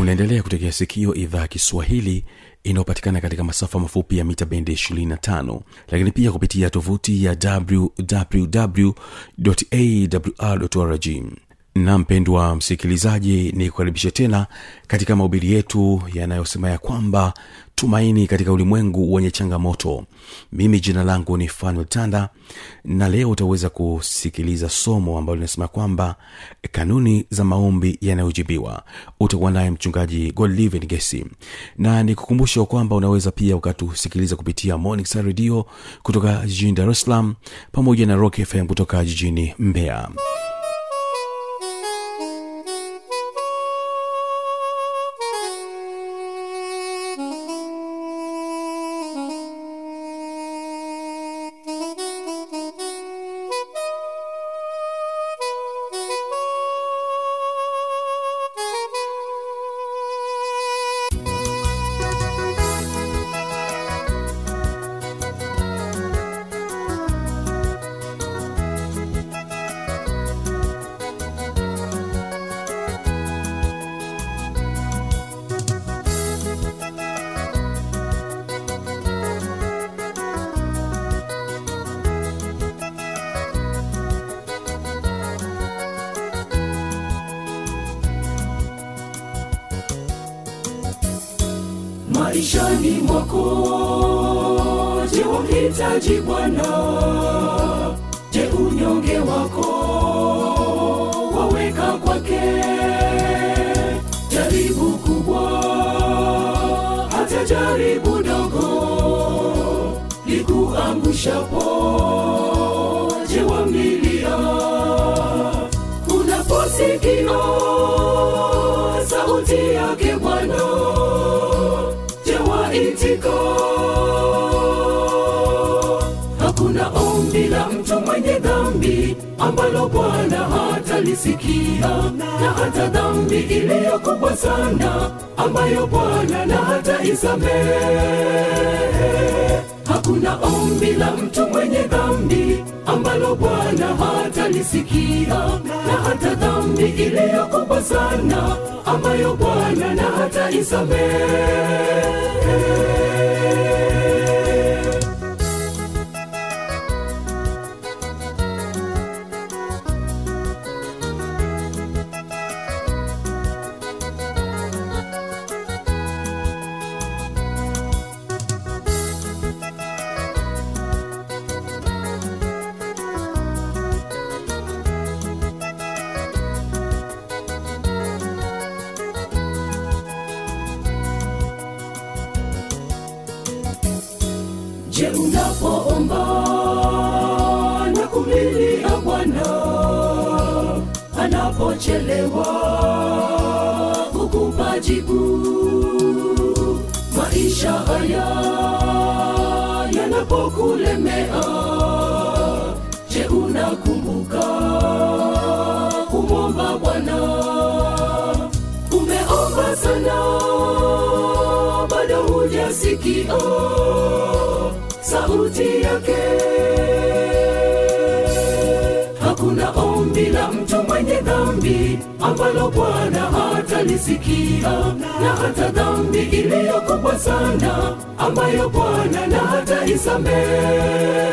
unaendelea kutegea sikio idhaa ya kiswahili inayopatikana katika masafa mafupi ya mita bendi 25 lakini pia kupitia tovuti ya wwwawrrg na mpendwa msikilizaji ni kukaribisha tena katika mahubiri yetu yanayosema ya kwamba tumaini katika ulimwengu wenye changamoto. Mimi jina langu ni fanuel tanda na leo utaweza kusikiliza somo ambalo linasema kwamba kanuni za maombi yanayojibiwa. Utakuwa naye mchungaji godliven gesi. Na nikukumbusha kwamba unaweza pia ukatusikiliza kupitia morning star radio kutoka jijini dar salaam pamoja na rock fm kutoka jijini mbeya. maishani mwako je wamhitaji bwana? Je unyonge wako? Waweka kwake. Jaribu kubwa. Hata jaribu dogo. Likuangushapo ambalo bwana hatalisikia na hata dhambi iliyo kubwa sana ambayo bwana na hata isamehe. Hakuna ombi la mtu mwenye dhambi ambalo bwana hatalisikia na hata dhambi iliyo kubwa sana ambayo bwana na hata isamehe hujasikia sauti yake. Hakuna ombi la mtu mwenye dhambi ambalo bwana hatalisikia na hata dhambi iliyo kubwa sana ambayo bwana na hata isamehe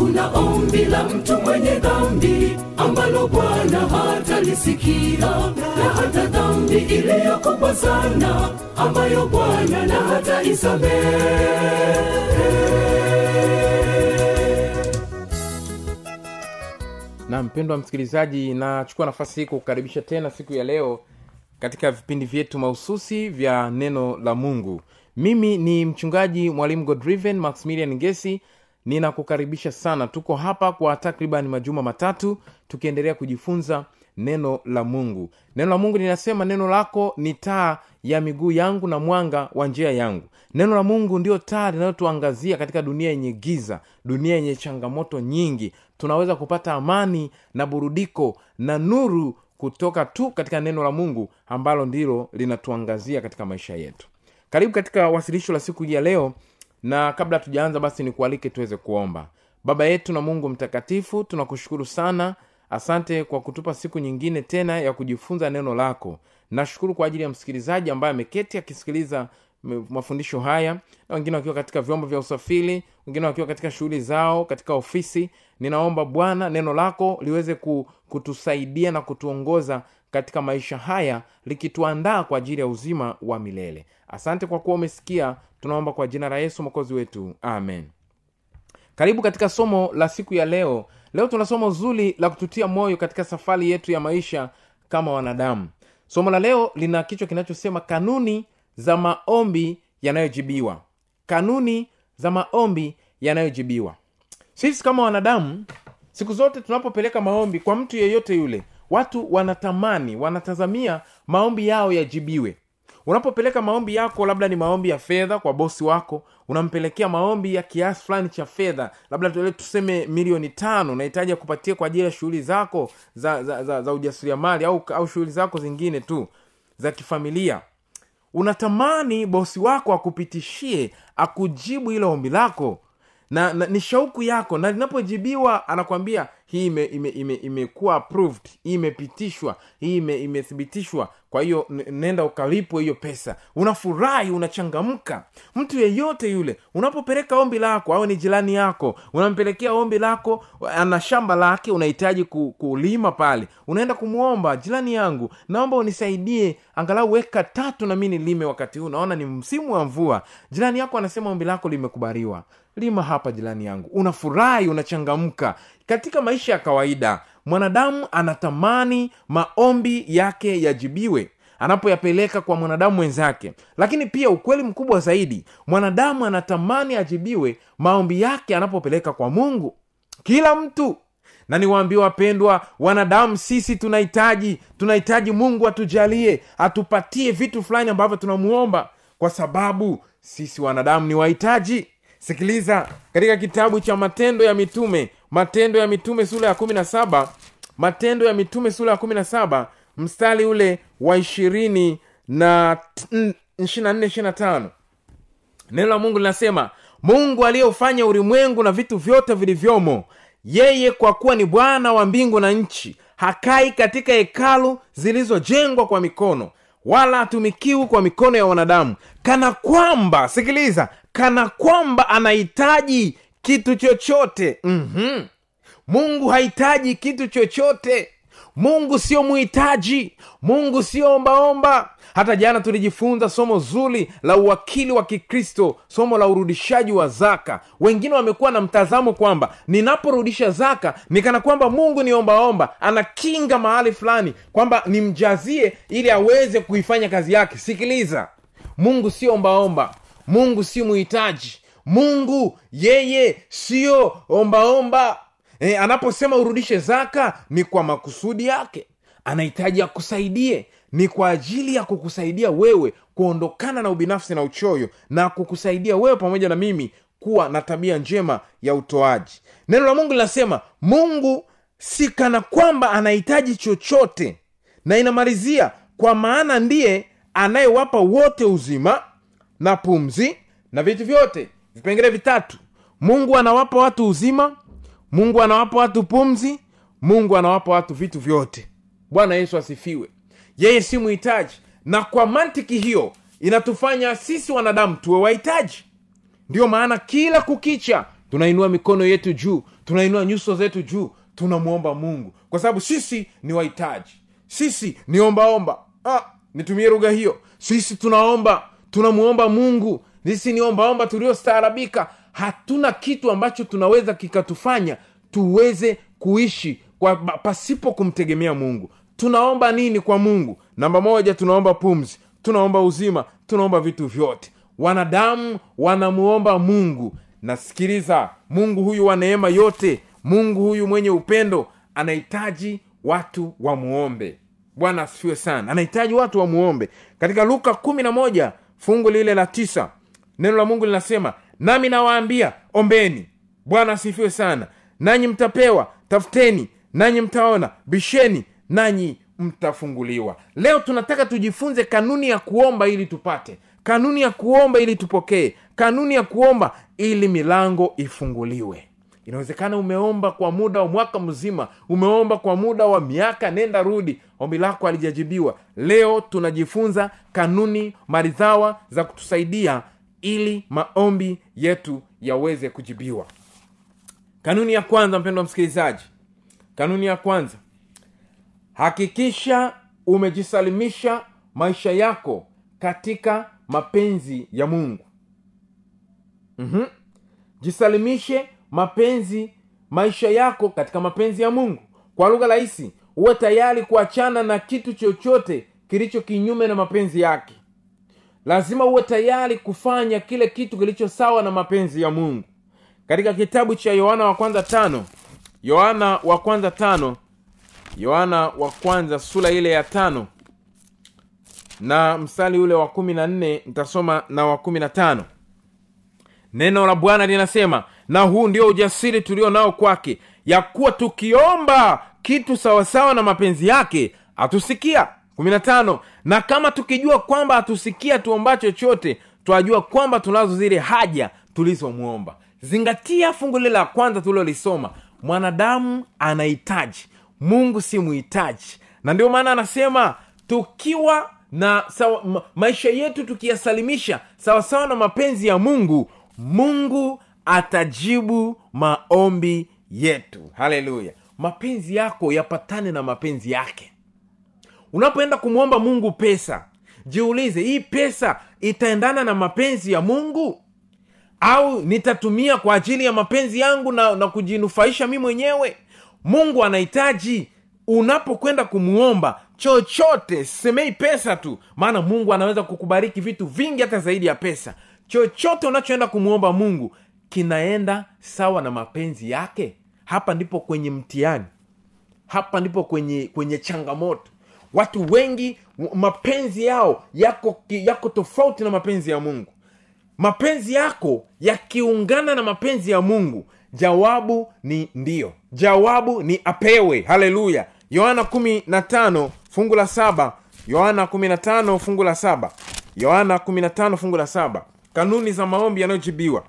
hakuna ombi la mtu mwenye dhambi ambalo bwana hatalisikia. Na hata dhambi iliyo kubwa sana ambayo bwana na hata na mpendwa msikilizaji nachukua nafasi hii kukukaribisha tena siku ya leo katika vipindi vyetu mahususi vya neno la mungu. Mimi ni mchungaji mwalimu godriven maximilian ngesi ninakukaribisha sana. Tuko hapa kwa takriban majuma matatu tukiendelea kujifunza neno la mungu. Neno la mungu linasema neno lako ni taa ya miguu yangu na mwanga wa njia yangu. Neno la mungu ndio taa linalotuangazia katika dunia yenye giza dunia yenye changamoto nyingi. Tunaweza kupata amani na burudiko na nuru kutoka tu katika neno la mungu ambalo ndilo linatuangazia katika maisha yetu. Karibu katika wasilisho la siku hii ya leo na kabla tujaanza basi nikualike tuweze kuomba. Baba yetu na mungu mtakatifu tunakushukuru sana. Asante kwa kutupa siku nyingine tena ya kujifunza neno lako. Nashukuru kwa ajili ya msikilizaji ambaye ameketi akisikiliza mafundisho haya. Na wengine wakiwa katika vyombo vya usafiri wengine wakiwa katika shughuli zao katika ofisi. Ninaomba bwana neno lako liweze kutusaidia na kutuongoza katika maisha haya likituandaa kwa ajili ya uzima wa milele. Asante kwa kuwa umesikia. Tunaomba kwa jina la yesu mwokozi wetu. Amen. Karibu katika somo la siku ya leo. Leo tuna somo zuri la kututia moyo katika safari yetu ya maisha kama wanadamu. Somo la leo lina kichwa kinachosema kanuni za maombi yanayojibiwa. Kanuni za maombi yanayojibiwa. Sisi kama wanadamu siku zote tunapopeleka maombi kwa mtu yeyote yule watu wanatamani wanatazamia maombi yao yajibiwe. Unapopeleka maombi yako labda ni maombi ya fedha kwa bosi wako unampelekea maombi ya kiasi fulani cha fedha labda tuseme milioni tano unahitaji kupatia kwa ajili ya shughuli zako za, za, za, za ujasiriamali au, au shughuli zako zingine tu za kifamilia. Unatamani bosi wako akupitishie akujibu hilo ombi lako na, na ni shauku yako. Na linapojibiwa anakwambia hii imekuwa ime, ime, imekuwa approved. Hii imepitishwa. Hii ime, imethibitishwa. Kwa hiyo nenda ukalipwe hiyo pesa. Unafurahi unachangamka. Mtu yeyote yule unapopeleka ombi lako au ni jirani yako unampelekea ombi lako ana shamba lake unahitaji ku, kulima pale unaenda kumwomba jirani yangu naomba unisaidie angalau weka tatu na mi nilime wakati huu. Naona ni msimu wa mvua. Jirani yako anasema ombi lako limekubaliwa lima hapa jirani yangu. Unafurahi unachangamka. Katika maisha ya kawaida mwanadamu anatamani maombi yake yajibiwe anapoyapeleka kwa mwanadamu mwenzake. Lakini pia ukweli mkubwa zaidi mwanadamu anatamani ajibiwe maombi yake anapopeleka kwa mungu. Kila mtu. Na niwaambie wapendwa wanadamu sisi tunahitaji tunahitaji mungu atujalie atupatie vitu fulani ambavyo tunamuomba. Kwa sababu sisi wanadamu ni wahitaji sikiliza katika kitabu cha matendo ya mitume matendo ya mitume sura ya kumi na saba matendo ya mitume sura ya kumi na saba mstari ule wa ishirini na ishirina nne ishirina tano. Neno la mungu linasema mungu aliyeufanya ulimwengu na vitu vyote vilivyomo yeye kwa kuwa ni bwana wa mbingu na nchi hakai katika hekalu zilizojengwa kwa mikono wala hatumikiwi kwa mikono ya wanadamu kana kwamba sikiliza kana kwamba anahitaji kitu chochote. Mm-hmm. mungu hahitaji kitu chochote. Mungu sio muhitaji. Mungu sio ombaomba. Hata jana tulijifunza somo zuri la uwakili wa kikristo somo la urudishaji wa zaka. Wengine wamekuwa na mtazamo kwamba ninaporudisha zaka ni kana kwamba mungu ni ombaomba anakinga mahali fulani kwamba nimjazie ili aweze kuifanya kazi yake. Sikiliza. Mungu sio ombaomba mungu si muhitaji. Mungu yeye siyo ombaomba. E, anaposema urudishe zaka ni kwa makusudi yake. Anahitaji akusaidie. Ni kwa ajili ya kukusaidia wewe kuondokana na ubinafsi na uchoyo na kukusaidia wewe pamoja na mimi kuwa na tabia njema ya utoaji. Neno la mungu linasema mungu si kana kwamba anahitaji chochote. Na inamalizia kwa maana ndiye anayewapa wote uzima na pumzi na vitu vyote vipengele vitatu. Mungu anawapa watu uzima mungu anawapa watu pumzi mungu anawapa watu vitu vyote. Bwana yesu asifiwe. Yeye si mhitaji na kwa mantiki hiyo inatufanya sisi wanadamu tuwe wahitaji. Ndiyo maana kila kukicha tunainua mikono yetu juu tunainua nyuso zetu juu tunamwomba mungu. Kwa sababu sisi ni wahitaji. Sisi ni ah, nitumie lugha hiyo. Sisi tunaomba tunamwomba mungu. Sisi ni ombaomba tuliostaarabika. Hatuna kitu ambacho tunaweza kikatufanya tuweze kuishi kwa pasipo kumtegemea mungu. Tunaomba nini kwa mungu? Namba moja tunaomba pumzi. Tunaomba uzima. Tunaomba vitu vyote. Wanadamu wanamuomba mungu. Nasikiliza. Mungu huyu wa neema yote. Mungu huyu mwenye upendo. Anahitaji watu wamuombe. Bwana asifiwe sana. Anahitaji watu wamuombe. Katika luka kumi na moja fungu lile la tisa. Neno la mungu linasema nami nawaambia ombeni. Bwana asifiwe sana. Nanyi mtapewa tafuteni. Nanyi mtaona bisheni. Nanyi mtafunguliwa. Leo tunataka tujifunze kanuni ya kuomba ili tupate. Kanuni ya kuomba ili tupokee. Kanuni ya kuomba ili milango ifunguliwe inawezekana umeomba kwa muda wa mwaka mzima umeomba kwa muda wa miaka nenda rudi. Ombi lako alijajibiwa leo tunajifunza kanuni maridhawa za kutusaidia ili maombi yetu yaweze kujibiwa. Kanuni ya kwanza mpendo wa msikilizaji kanuni ya kwanza hakikisha umejisalimisha maisha yako katika mapenzi ya mungu. Mm-hmm. jisalimishe mapenzi maisha yako katika mapenzi ya mungu. Kwa lugha rahisi uwe tayari kuachana na kitu chochote kilicho kinyume na mapenzi yake. Lazima uwe tayari kufanya kile kitu kilicho sawa na mapenzi ya mungu. Katika kitabu cha yohana wa kwanza tano yohana wa kwanza tano yohana wa kwanza sura ile ya tano na mstari ule wa kumi na nne ntasoma na wa kumi na tano neno la bwana linasema na huu ndio ujasiri tulio nao kwake ya kuwa tukiomba kitu sawasawa na mapenzi yake atusikia kumi na tano na kama tukijua kwamba atusikia tuomba chochote twajua kwamba tunazo zile haja tulizomwomba. Zingatia fungu lile la kwanza tulilolisoma mwanadamu anahitaji mungu si muhitaji. Na ndio maana anasema tukiwa na sawa, ma, maisha yetu tukiyasalimisha sawasawa na mapenzi ya mungu mungu atajibu maombi yetu. Haleluya. Mapenzi yako yapatane na mapenzi yake. Unapoenda kumwomba mungu pesa jiulize hii pesa itaendana na mapenzi ya mungu? Au nitatumia kwa ajili ya mapenzi yangu na, na kujinufaisha mi mwenyewe? Mungu anahitaji unapokwenda kumwomba chochote semei pesa tu. Maana mungu anaweza kukubariki vitu vingi hata zaidi ya pesa chochote unachoenda kumwomba mungu kinaenda sawa na mapenzi yake? Hapa ndipo kwenye mtihani. Hapa ndipo kwenye kwenye changamoto. Watu wengi mapenzi yao yako yako tofauti na mapenzi ya mungu. Mapenzi yako yakiungana na mapenzi ya mungu jawabu ni ndiyo jawabu ni apewe. Haleluya. Yohana kumi na tano fungu la saba. Yohana kumi na tano fungu la saba. Yohana kumi na tano fungu la saba kanuni za maombi yanayojibiwa.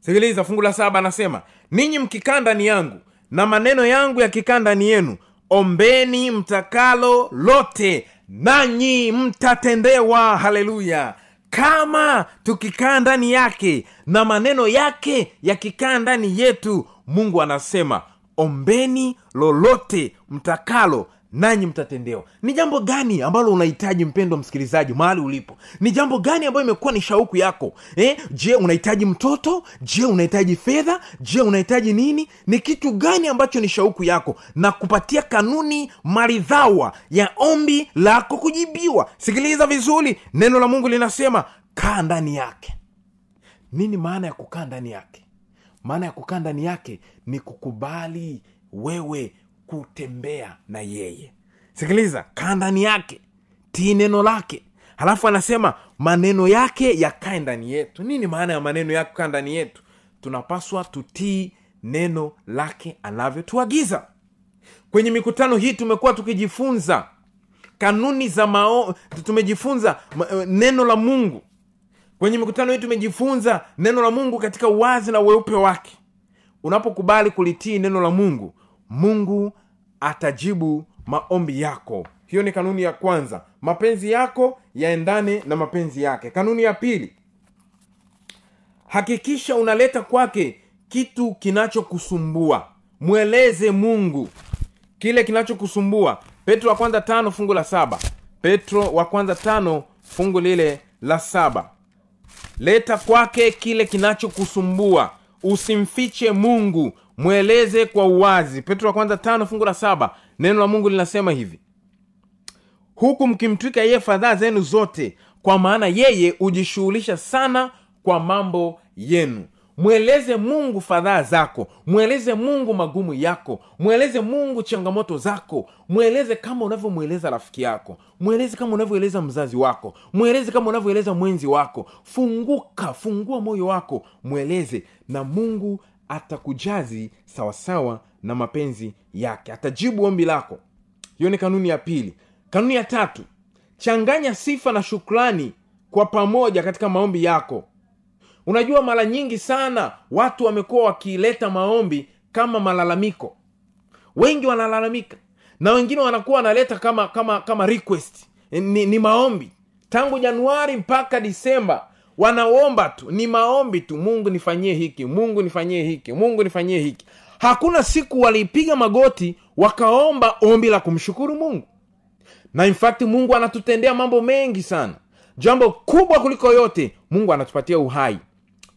Sikiliza fungu la saba anasema ninyi mkikaa ndani yangu na maneno yangu yakikaa ndani yenu ombeni mtakalo lote nanyi mtatendewa. Haleluya! Kama tukikaa ndani yake na maneno yake yakikaa ndani yetu mungu anasema ombeni lolote mtakalo nanyi mtatendewa. Ni jambo gani ambalo unahitaji mpendo msikilizaji mahali ulipo? Ni jambo gani ambayo imekuwa ni shauku yako? Eh? je unahitaji mtoto? Je unahitaji fedha? Je unahitaji nini? Ni kitu gani ambacho ni shauku yako? Na kupatia kanuni maridhawa ya ombi lako kujibiwa. Sikiliza vizuri neno la mungu linasema kaa ndani yake. Nini maana ya kukaa ndani yake? Maana ya kukaa ndani yake ni kukubali wewe kutembea na yeye. Sikiliza kaa ndani yake tii neno lake. Halafu anasema maneno yake yakae ndani yetu. Nini maana ya maneno yake kaa ndani yetu? Tunapaswa tutii neno lake anavyotuagiza. Kwenye mikutano hii tumekuwa tukijifunza kanuni za mao tumejifunza neno la mungu. Kwenye mikutano hii tumejifunza neno la mungu katika uwazi na weupe wake. Unapokubali kulitii neno la mungu mungu atajibu maombi yako. Hiyo ni kanuni ya kwanza. Mapenzi yako yaendane na mapenzi yake. Kanuni ya pili hakikisha unaleta kwake kitu kinachokusumbua. Mweleze mungu kile kinachokusumbua. Petro wa kwanza tano fungu la saba. Petro wa kwanza tano fungu lile la saba. Leta kwake kile kinachokusumbua usimfiche mungu mweleze kwa uwazi. Petro wa kwanza tano fungu la saba neno la mungu linasema hivi. Huku mkimtwika yeye fadhaa zenu zote kwa maana yeye hujishughulisha sana kwa mambo yenu mweleze mungu fadhaa zako. Mweleze mungu magumu yako. Mweleze mungu changamoto zako. Mweleze kama unavyomweleza rafiki yako. Mweleze kama unavyoeleza mzazi wako. Mweleze kama unavyoeleza mwenzi wako. Funguka fungua moyo wako. Mweleze na mungu atakujazi sawasawa na mapenzi yake. Atajibu ombi lako. Hiyo ni kanuni ya pili. Kanuni ya tatu. Changanya sifa na shukrani kwa pamoja katika maombi yako unajua mara nyingi sana watu wamekuwa wakileta maombi kama malalamiko. Wengi wanalalamika na wengine wanakuwa wanaleta kama kama kama request. Ni, ni maombi. Tangu januari mpaka disemba wanaomba tu. Ni maombi tu. Mungu nifanyie hiki mungu nifanyie hiki mungu nifanyie hiki. Hakuna siku waliipiga magoti wakaomba ombi la kumshukuru mungu. Na infakti mungu anatutendea mambo mengi sana. Jambo kubwa kuliko yote mungu anatupatia uhai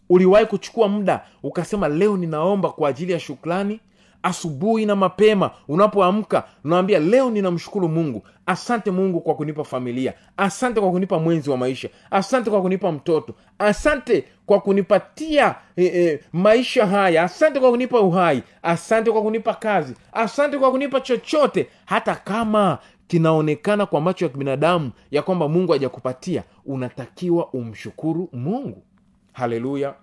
uliwahi kuchukua muda ukasema leo ninaomba kwa ajili ya shukrani asubuhi na mapema unapoamka unawambia leo ninamshukuru mungu. Asante mungu kwa kunipa familia. Asante kwa kunipa mwenzi wa maisha. Asante kwa kunipa mtoto. Asante kwa kunipatia e, e, maisha haya. Asante kwa kunipa uhai. Asante kwa kunipa kazi. Asante kwa kunipa chochote. Hata kama kinaonekana kwa macho ya kibinadamu ya kwamba mungu hajakupatia unatakiwa umshukuru mungu haleluya.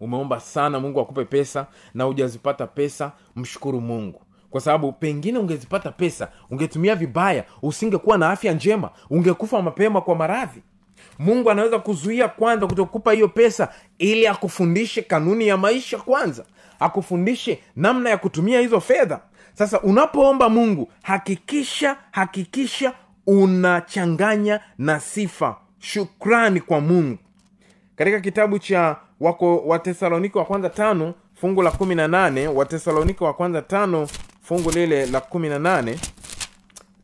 Umeomba sana mungu akupe pesa na hujazipata pesa mshukuru mungu. Kwa sababu pengine ungezipata pesa ungetumia vibaya usingekuwa na afya njema ungekufa mapema kwa maradhi. Mungu anaweza kuzuia kwanza kutokupa hiyo pesa ili akufundishe kanuni ya maisha kwanza. Akufundishe namna ya kutumia hizo fedha. Sasa unapoomba mungu hakikisha hakikisha unachanganya na sifa. Shukrani kwa mungu katika kitabu cha wako watesalonike wa kwanza tano fungu la kumi na nane watesalonike wa kwanza tano fungu lile la kumi na nane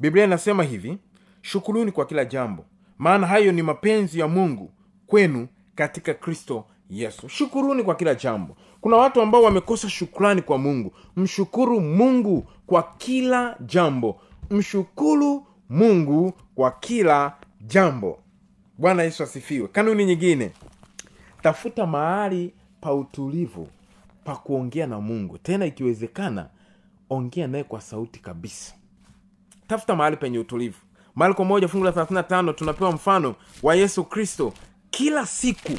biblia inasema hivi shukuruni kwa kila jambo maana hayo ni mapenzi ya mungu kwenu katika kristo yesu. Shukuruni kwa kila jambo. Kuna watu ambao wamekosa shukrani kwa mungu. Mshukuru mungu kwa kila jambo. Mshukuru mungu kwa kila jambo. Bwana yesu asifiwe. Kanuni nyingine tafuta mahali pa utulivu pa kuongea na mungu. Tena ikiwezekana ongea naye kwa sauti kabisa. Tafuta mahali penye utulivu. Marko moja fungu la 35 tunapewa mfano wa yesu kristo. Kila siku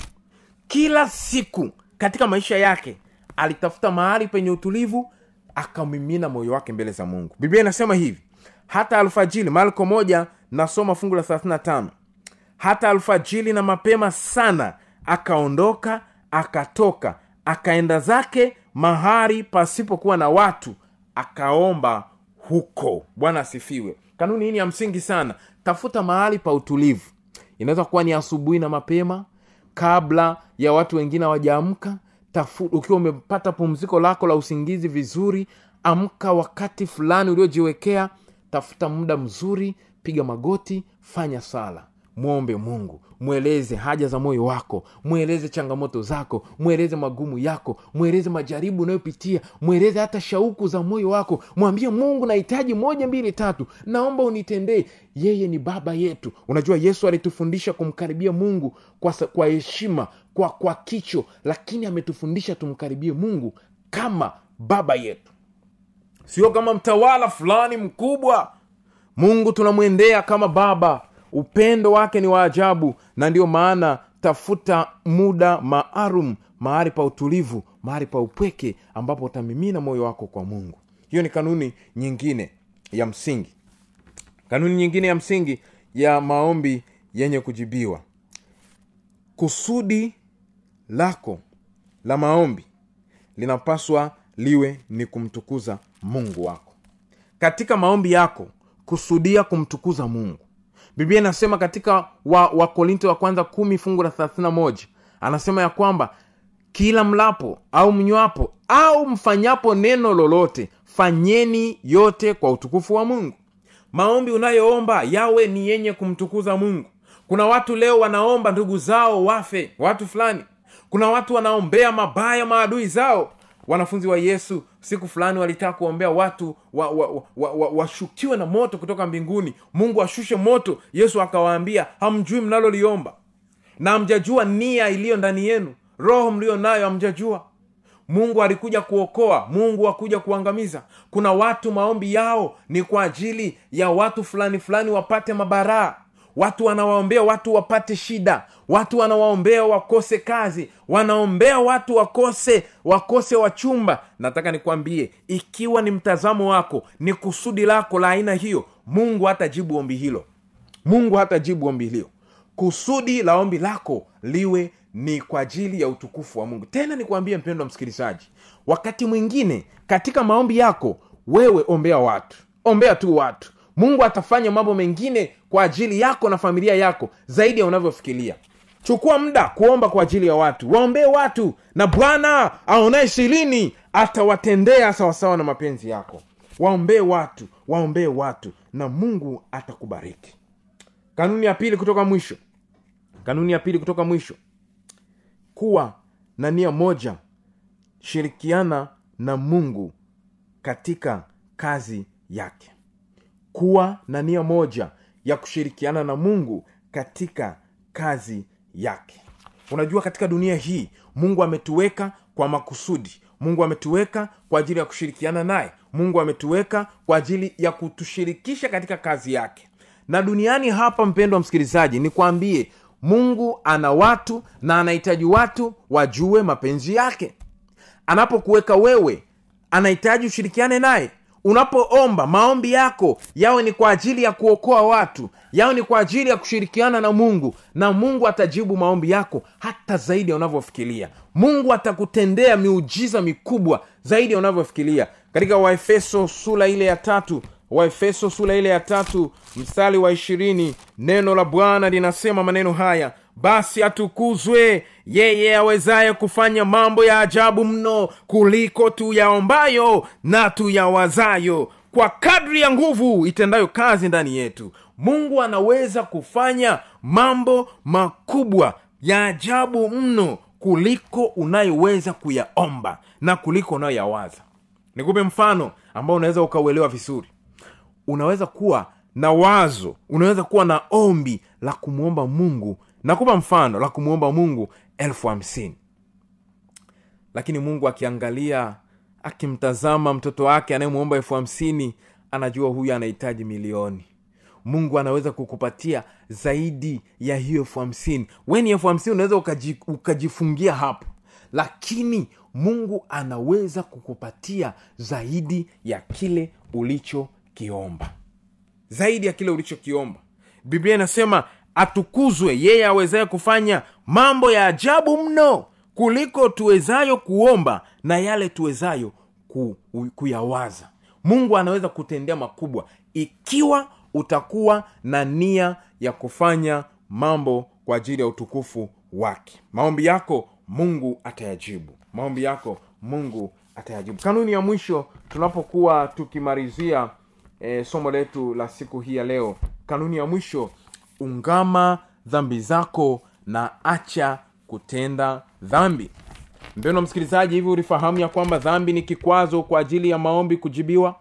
kila siku katika maisha yake alitafuta mahali penye utulivu akamimina moyo wake mbele za mungu. Biblia inasema hivi hata alfajili marko moja nasoma fungu la 35 hata alfajili na mapema sana akaondoka akatoka akaenda zake mahali pasipokuwa na watu akaomba huko. Bwana asifiwe. Kanuni hii ni ya msingi sana. Tafuta mahali pa utulivu. Inaweza kuwa ni asubuhi na mapema kabla ya watu wengine hawajaamka. Ukiwa umepata pumziko lako la usingizi vizuri amka wakati fulani uliojiwekea. Tafuta muda mzuri piga magoti fanya sala mwombe mungu. Mweleze haja za moyo wako. Mweleze changamoto zako. Mweleze magumu yako. Mweleze majaribu unayopitia. Mweleze hata shauku za moyo wako. Mwambie mungu nahitaji moja mbili tatu. Naomba unitendee. Yeye ni baba yetu. Unajua yesu alitufundisha kumkaribia mungu kwa, kwa heshima kwa kwa kicho. Lakini ametufundisha tumkaribie mungu kama baba yetu. Sio kama mtawala fulani mkubwa. Mungu tunamwendea kama baba upendo wake ni wa ajabu na ndiyo maana tafuta muda maalum mahali pa utulivu mahali pa upweke ambapo utamimina moyo wako kwa mungu. Hiyo ni kanuni nyingine ya msingi. Kanuni nyingine ya msingi ya maombi yenye kujibiwa. Kusudi lako la maombi linapaswa liwe ni kumtukuza mungu wako. Katika maombi yako kusudia kumtukuza mungu biblia inasema katika wakorinto wa, wa, kwanza kumi fungu la thelathina moja anasema ya kwamba kila mlapo au mnywapo au mfanyapo neno lolote fanyeni yote kwa utukufu wa mungu. Maombi unayoomba yawe ni yenye kumtukuza mungu. Kuna watu leo wanaomba ndugu zao wafe watu fulani. Kuna watu wanaombea mabaya maadui zao wanafunzi wa yesu siku fulani walitaka kuombea watu washukiwe wa, wa, wa, wa, wa na moto kutoka mbinguni. Mungu ashushe moto. Yesu akawaambia hamjui mnaloliomba na hamjajua nia iliyo ndani yenu. Roho mliyo nayo hamjajua. Mungu alikuja kuokoa mungu akuja kuangamiza. Kuna watu maombi yao ni kwa ajili ya watu fulani fulani wapate mabaraa watu wanawaombea watu wapate shida. Watu wanawaombea wakose kazi. Wanaombea watu wakose wakose wachumba. Nataka nikwambie ikiwa ni mtazamo wako ni kusudi lako la aina hiyo mungu hatajibu ombi hilo. Mungu hatajibu ombi hilo. Kusudi la ombi lako liwe ni kwa ajili ya utukufu wa mungu. Tena nikwambie mpendo wa msikilizaji wakati mwingine katika maombi yako wewe ombea watu. Ombea tu watu. Mungu atafanya mambo mengine kwa ajili yako na familia yako zaidi ya unavyofikiria. Chukua muda kuomba kwa ajili ya watu. Waombee watu na bwana aonaye shirini atawatendea sawasawa na mapenzi yako. Waombee watu waombee watu na mungu atakubariki. Kanuni ya pili kutoka mwisho. Kanuni ya pili kutoka mwisho. Kuwa na nia moja. Shirikiana na mungu katika kazi yake. Kuwa na nia moja ya kushirikiana na mungu katika kazi yake. Unajua katika dunia hii mungu ametuweka kwa makusudi. Mungu ametuweka kwa ajili ya kushirikiana naye. Mungu ametuweka kwa ajili ya kutushirikisha katika kazi yake. Na duniani hapa mpendo wa msikilizaji nikwambie mungu ana watu na anahitaji watu wajue mapenzi yake. Anapokuweka wewe anahitaji ushirikiane naye unapoomba maombi yako yawe ni kwa ajili ya kuokoa watu yawe ni kwa ajili ya kushirikiana na mungu na mungu atajibu maombi yako hata zaidi ya unavyofikiria. Mungu atakutendea miujiza mikubwa zaidi ya unavyofikiria. Katika waefeso sura ile ya tatu waefeso sura ile ya tatu mstari wa ishirini neno la bwana linasema maneno haya basi atukuzwe yeye awezaye kufanya mambo ya ajabu mno kuliko tuyaombayo na tuyawazayo. Kwa kadri ya nguvu itendayo kazi ndani yetu mungu anaweza kufanya mambo makubwa ya ajabu mno kuliko unayoweza kuyaomba na kuliko unayoyawaza. Nikupe mfano ambao unaweza ukauelewa vizuri. Unaweza kuwa na wazo unaweza kuwa na ombi la kumwomba mungu. Nakupa mfano la kumwomba mungu elfu hamsini. Lakini mungu akiangalia akimtazama mtoto wake anayemwomba elfu hamsini anajua huyu anahitaji milioni. Mungu anaweza kukupatia zaidi ya hiyo elfu hamsini. Weni elfu hamsini unaweza ukaji, ukajifungia hapo. Lakini mungu anaweza kukupatia zaidi ya kile ulichokiomba. Zaidi ya kile ulichokiomba. Biblia inasema atukuzwe yeye awezaye kufanya mambo ya ajabu mno kuliko tuwezayo kuomba na yale tuwezayo ku, kuyawaza. Mungu anaweza kutendea makubwa ikiwa utakuwa na nia ya kufanya mambo kwa ajili ya utukufu wake. Maombi yako mungu atayajibu. Maombi yako mungu atayajibu. Kanuni ya mwisho tunapokuwa tukimalizia e, somo letu la siku hii ya leo kanuni ya mwisho ungama dhambi zako na acha kutenda dhambi. Mpendo msikilizaji hivi ulifahamu ya kwamba dhambi ni kikwazo kwa ajili ya maombi kujibiwa?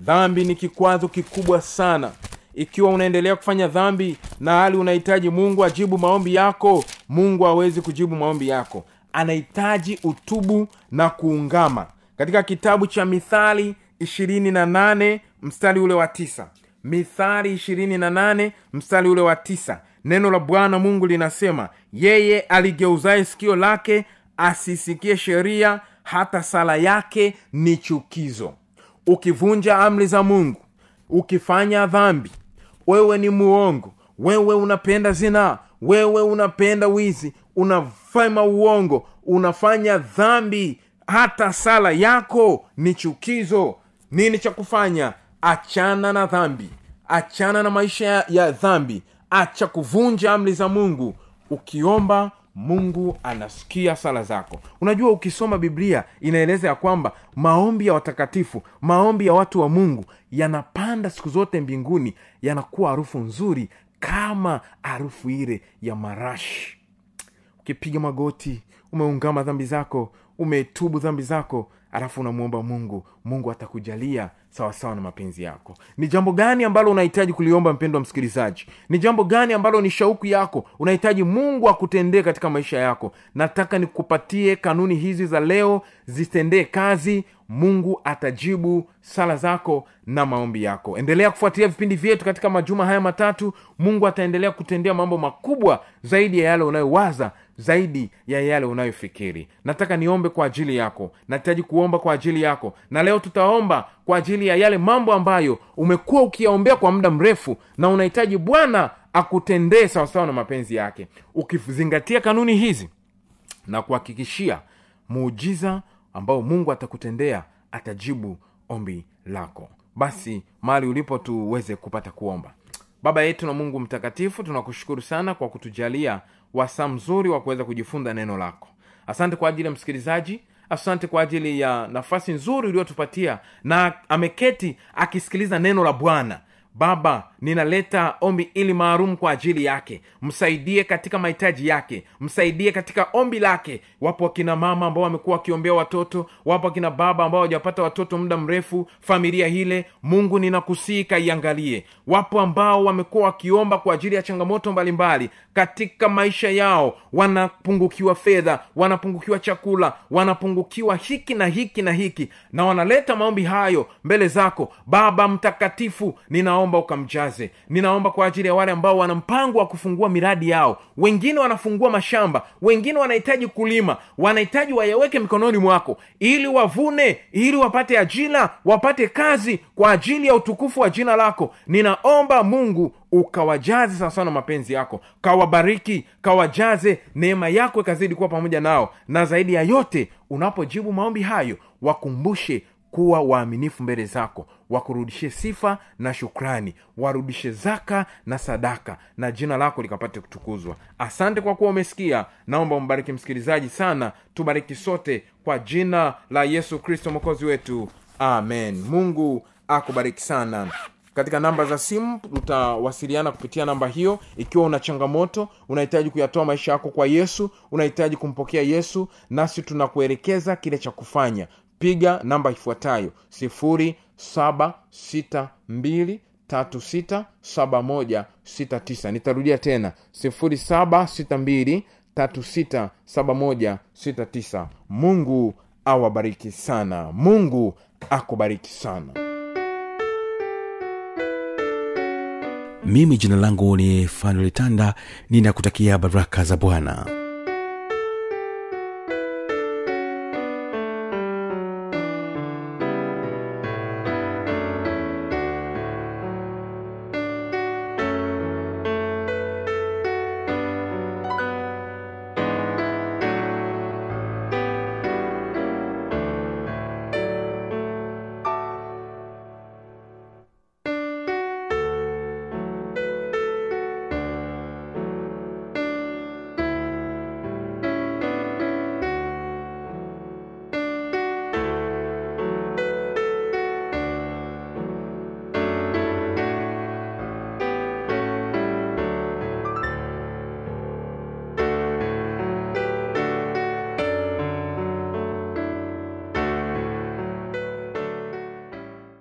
Dhambi ni kikwazo kikubwa sana. Ikiwa unaendelea kufanya dhambi na hali unahitaji mungu ajibu maombi yako mungu hawezi kujibu maombi yako. Anahitaji utubu na kuungama. Katika kitabu cha mithali ishirini na nane mstari ule wa tisa. Mithali ishirini na nane mstari ule wa tisa neno la bwana mungu linasema yeye aligeuzaye sikio lake asisikie sheria hata sala yake ni chukizo. Ukivunja amri za mungu ukifanya dhambi wewe ni muongo. Wewe unapenda zinaa wewe unapenda wizi unafema uongo unafanya dhambi hata sala yako ni chukizo. Nini cha kufanya? Achana na dhambi. Achana na maisha ya, ya dhambi acha kuvunja amri za mungu. Ukiomba mungu anasikia sala zako. Unajua ukisoma biblia inaeleza ya kwamba maombi ya watakatifu maombi ya watu wa mungu yanapanda siku zote mbinguni yanakuwa harufu nzuri kama harufu ile ya marashi. Ukipiga magoti umeungama dhambi zako umetubu dhambi zako alafu unamwomba mungu mungu atakujalia sawasawa na mapenzi yako. Ni jambo gani ambalo unahitaji kuliomba mpendo wa msikilizaji? Ni jambo gani ambalo ni shauku yako? Unahitaji mungu akutendee katika maisha yako. Nataka nikupatie kanuni hizi za leo zitendee kazi. Mungu atajibu sala zako na maombi yako. Endelea kufuatilia vipindi vyetu katika majuma haya matatu. Mungu ataendelea kutendea mambo makubwa zaidi ya yale unayowaza zaidi ya yale unayofikiri. Nataka niombe kwa ajili yako. Nahitaji kuomba kwa ajili yako. Na leo tutaomba kwa ajili ya yale mambo ambayo umekuwa ukiyaombea kwa muda mrefu na unahitaji bwana akutendee sawasawa na mapenzi yake. Ukizingatia kanuni hizi na kuhakikishia muujiza ambao mungu atakutendea atajibu ombi lako. Basi mahali ulipo tuweze kupata kuomba. Baba yetu na mungu mtakatifu tunakushukuru sana kwa kutujalia wasaa mzuri wa kuweza kujifunza neno lako. Asante kwa ajili ya msikilizaji asante kwa ajili ya nafasi nzuri uliyotupatia na ameketi akisikiliza neno la bwana. Baba ninaleta ombi ili maalum kwa ajili yake. Msaidie katika mahitaji yake. Msaidie katika ombi lake. Wapo wakina mama ambao wamekuwa wakiombea watoto. Wapo wakina baba ambao hawajapata watoto muda mrefu. Familia hile mungu ninakusii kaiangalie. Wapo ambao wamekuwa wakiomba kwa ajili ya changamoto mbalimbali. Katika maisha yao wanapungukiwa fedha wanapungukiwa chakula wanapungukiwa hiki na hiki na hiki. Na wanaleta maombi hayo mbele zako. Baba mtakatifu ninaomba ukamjaze ninaomba kwa ajili ya wale ambao wana mpango wa kufungua miradi yao. Wengine wanafungua mashamba wengine wanahitaji kulima wanahitaji wayaweke mikononi mwako ili wavune ili wapate ajira wapate kazi kwa ajili ya utukufu wa jina lako. Ninaomba mungu ukawajaze sawasawa na mapenzi yako kawabariki kawajaze neema yako ikazidi kuwa pamoja nao. Na zaidi ya yote unapojibu maombi hayo wakumbushe kuwa waaminifu mbele zako wakurudishie sifa na shukrani warudishe zaka na sadaka na jina lako likapate kutukuzwa. Asante kwa kuwa umesikia. Naomba umbariki msikilizaji sana. Tubariki sote kwa jina la yesu kristo mwokozi wetu. Amen. Mungu akubariki sana. Katika namba za simu tutawasiliana kupitia namba hiyo. Ikiwa una changamoto unahitaji kuyatoa maisha yako kwa yesu unahitaji kumpokea yesu nasi tunakuelekeza kile cha kufanya piga namba ifuatayo 762367169 nitarudia tena 762367169 mungu awabariki sana. Mungu akubariki sana. Mimi jina langu ni fanuel tanda ninakutakia baraka za bwana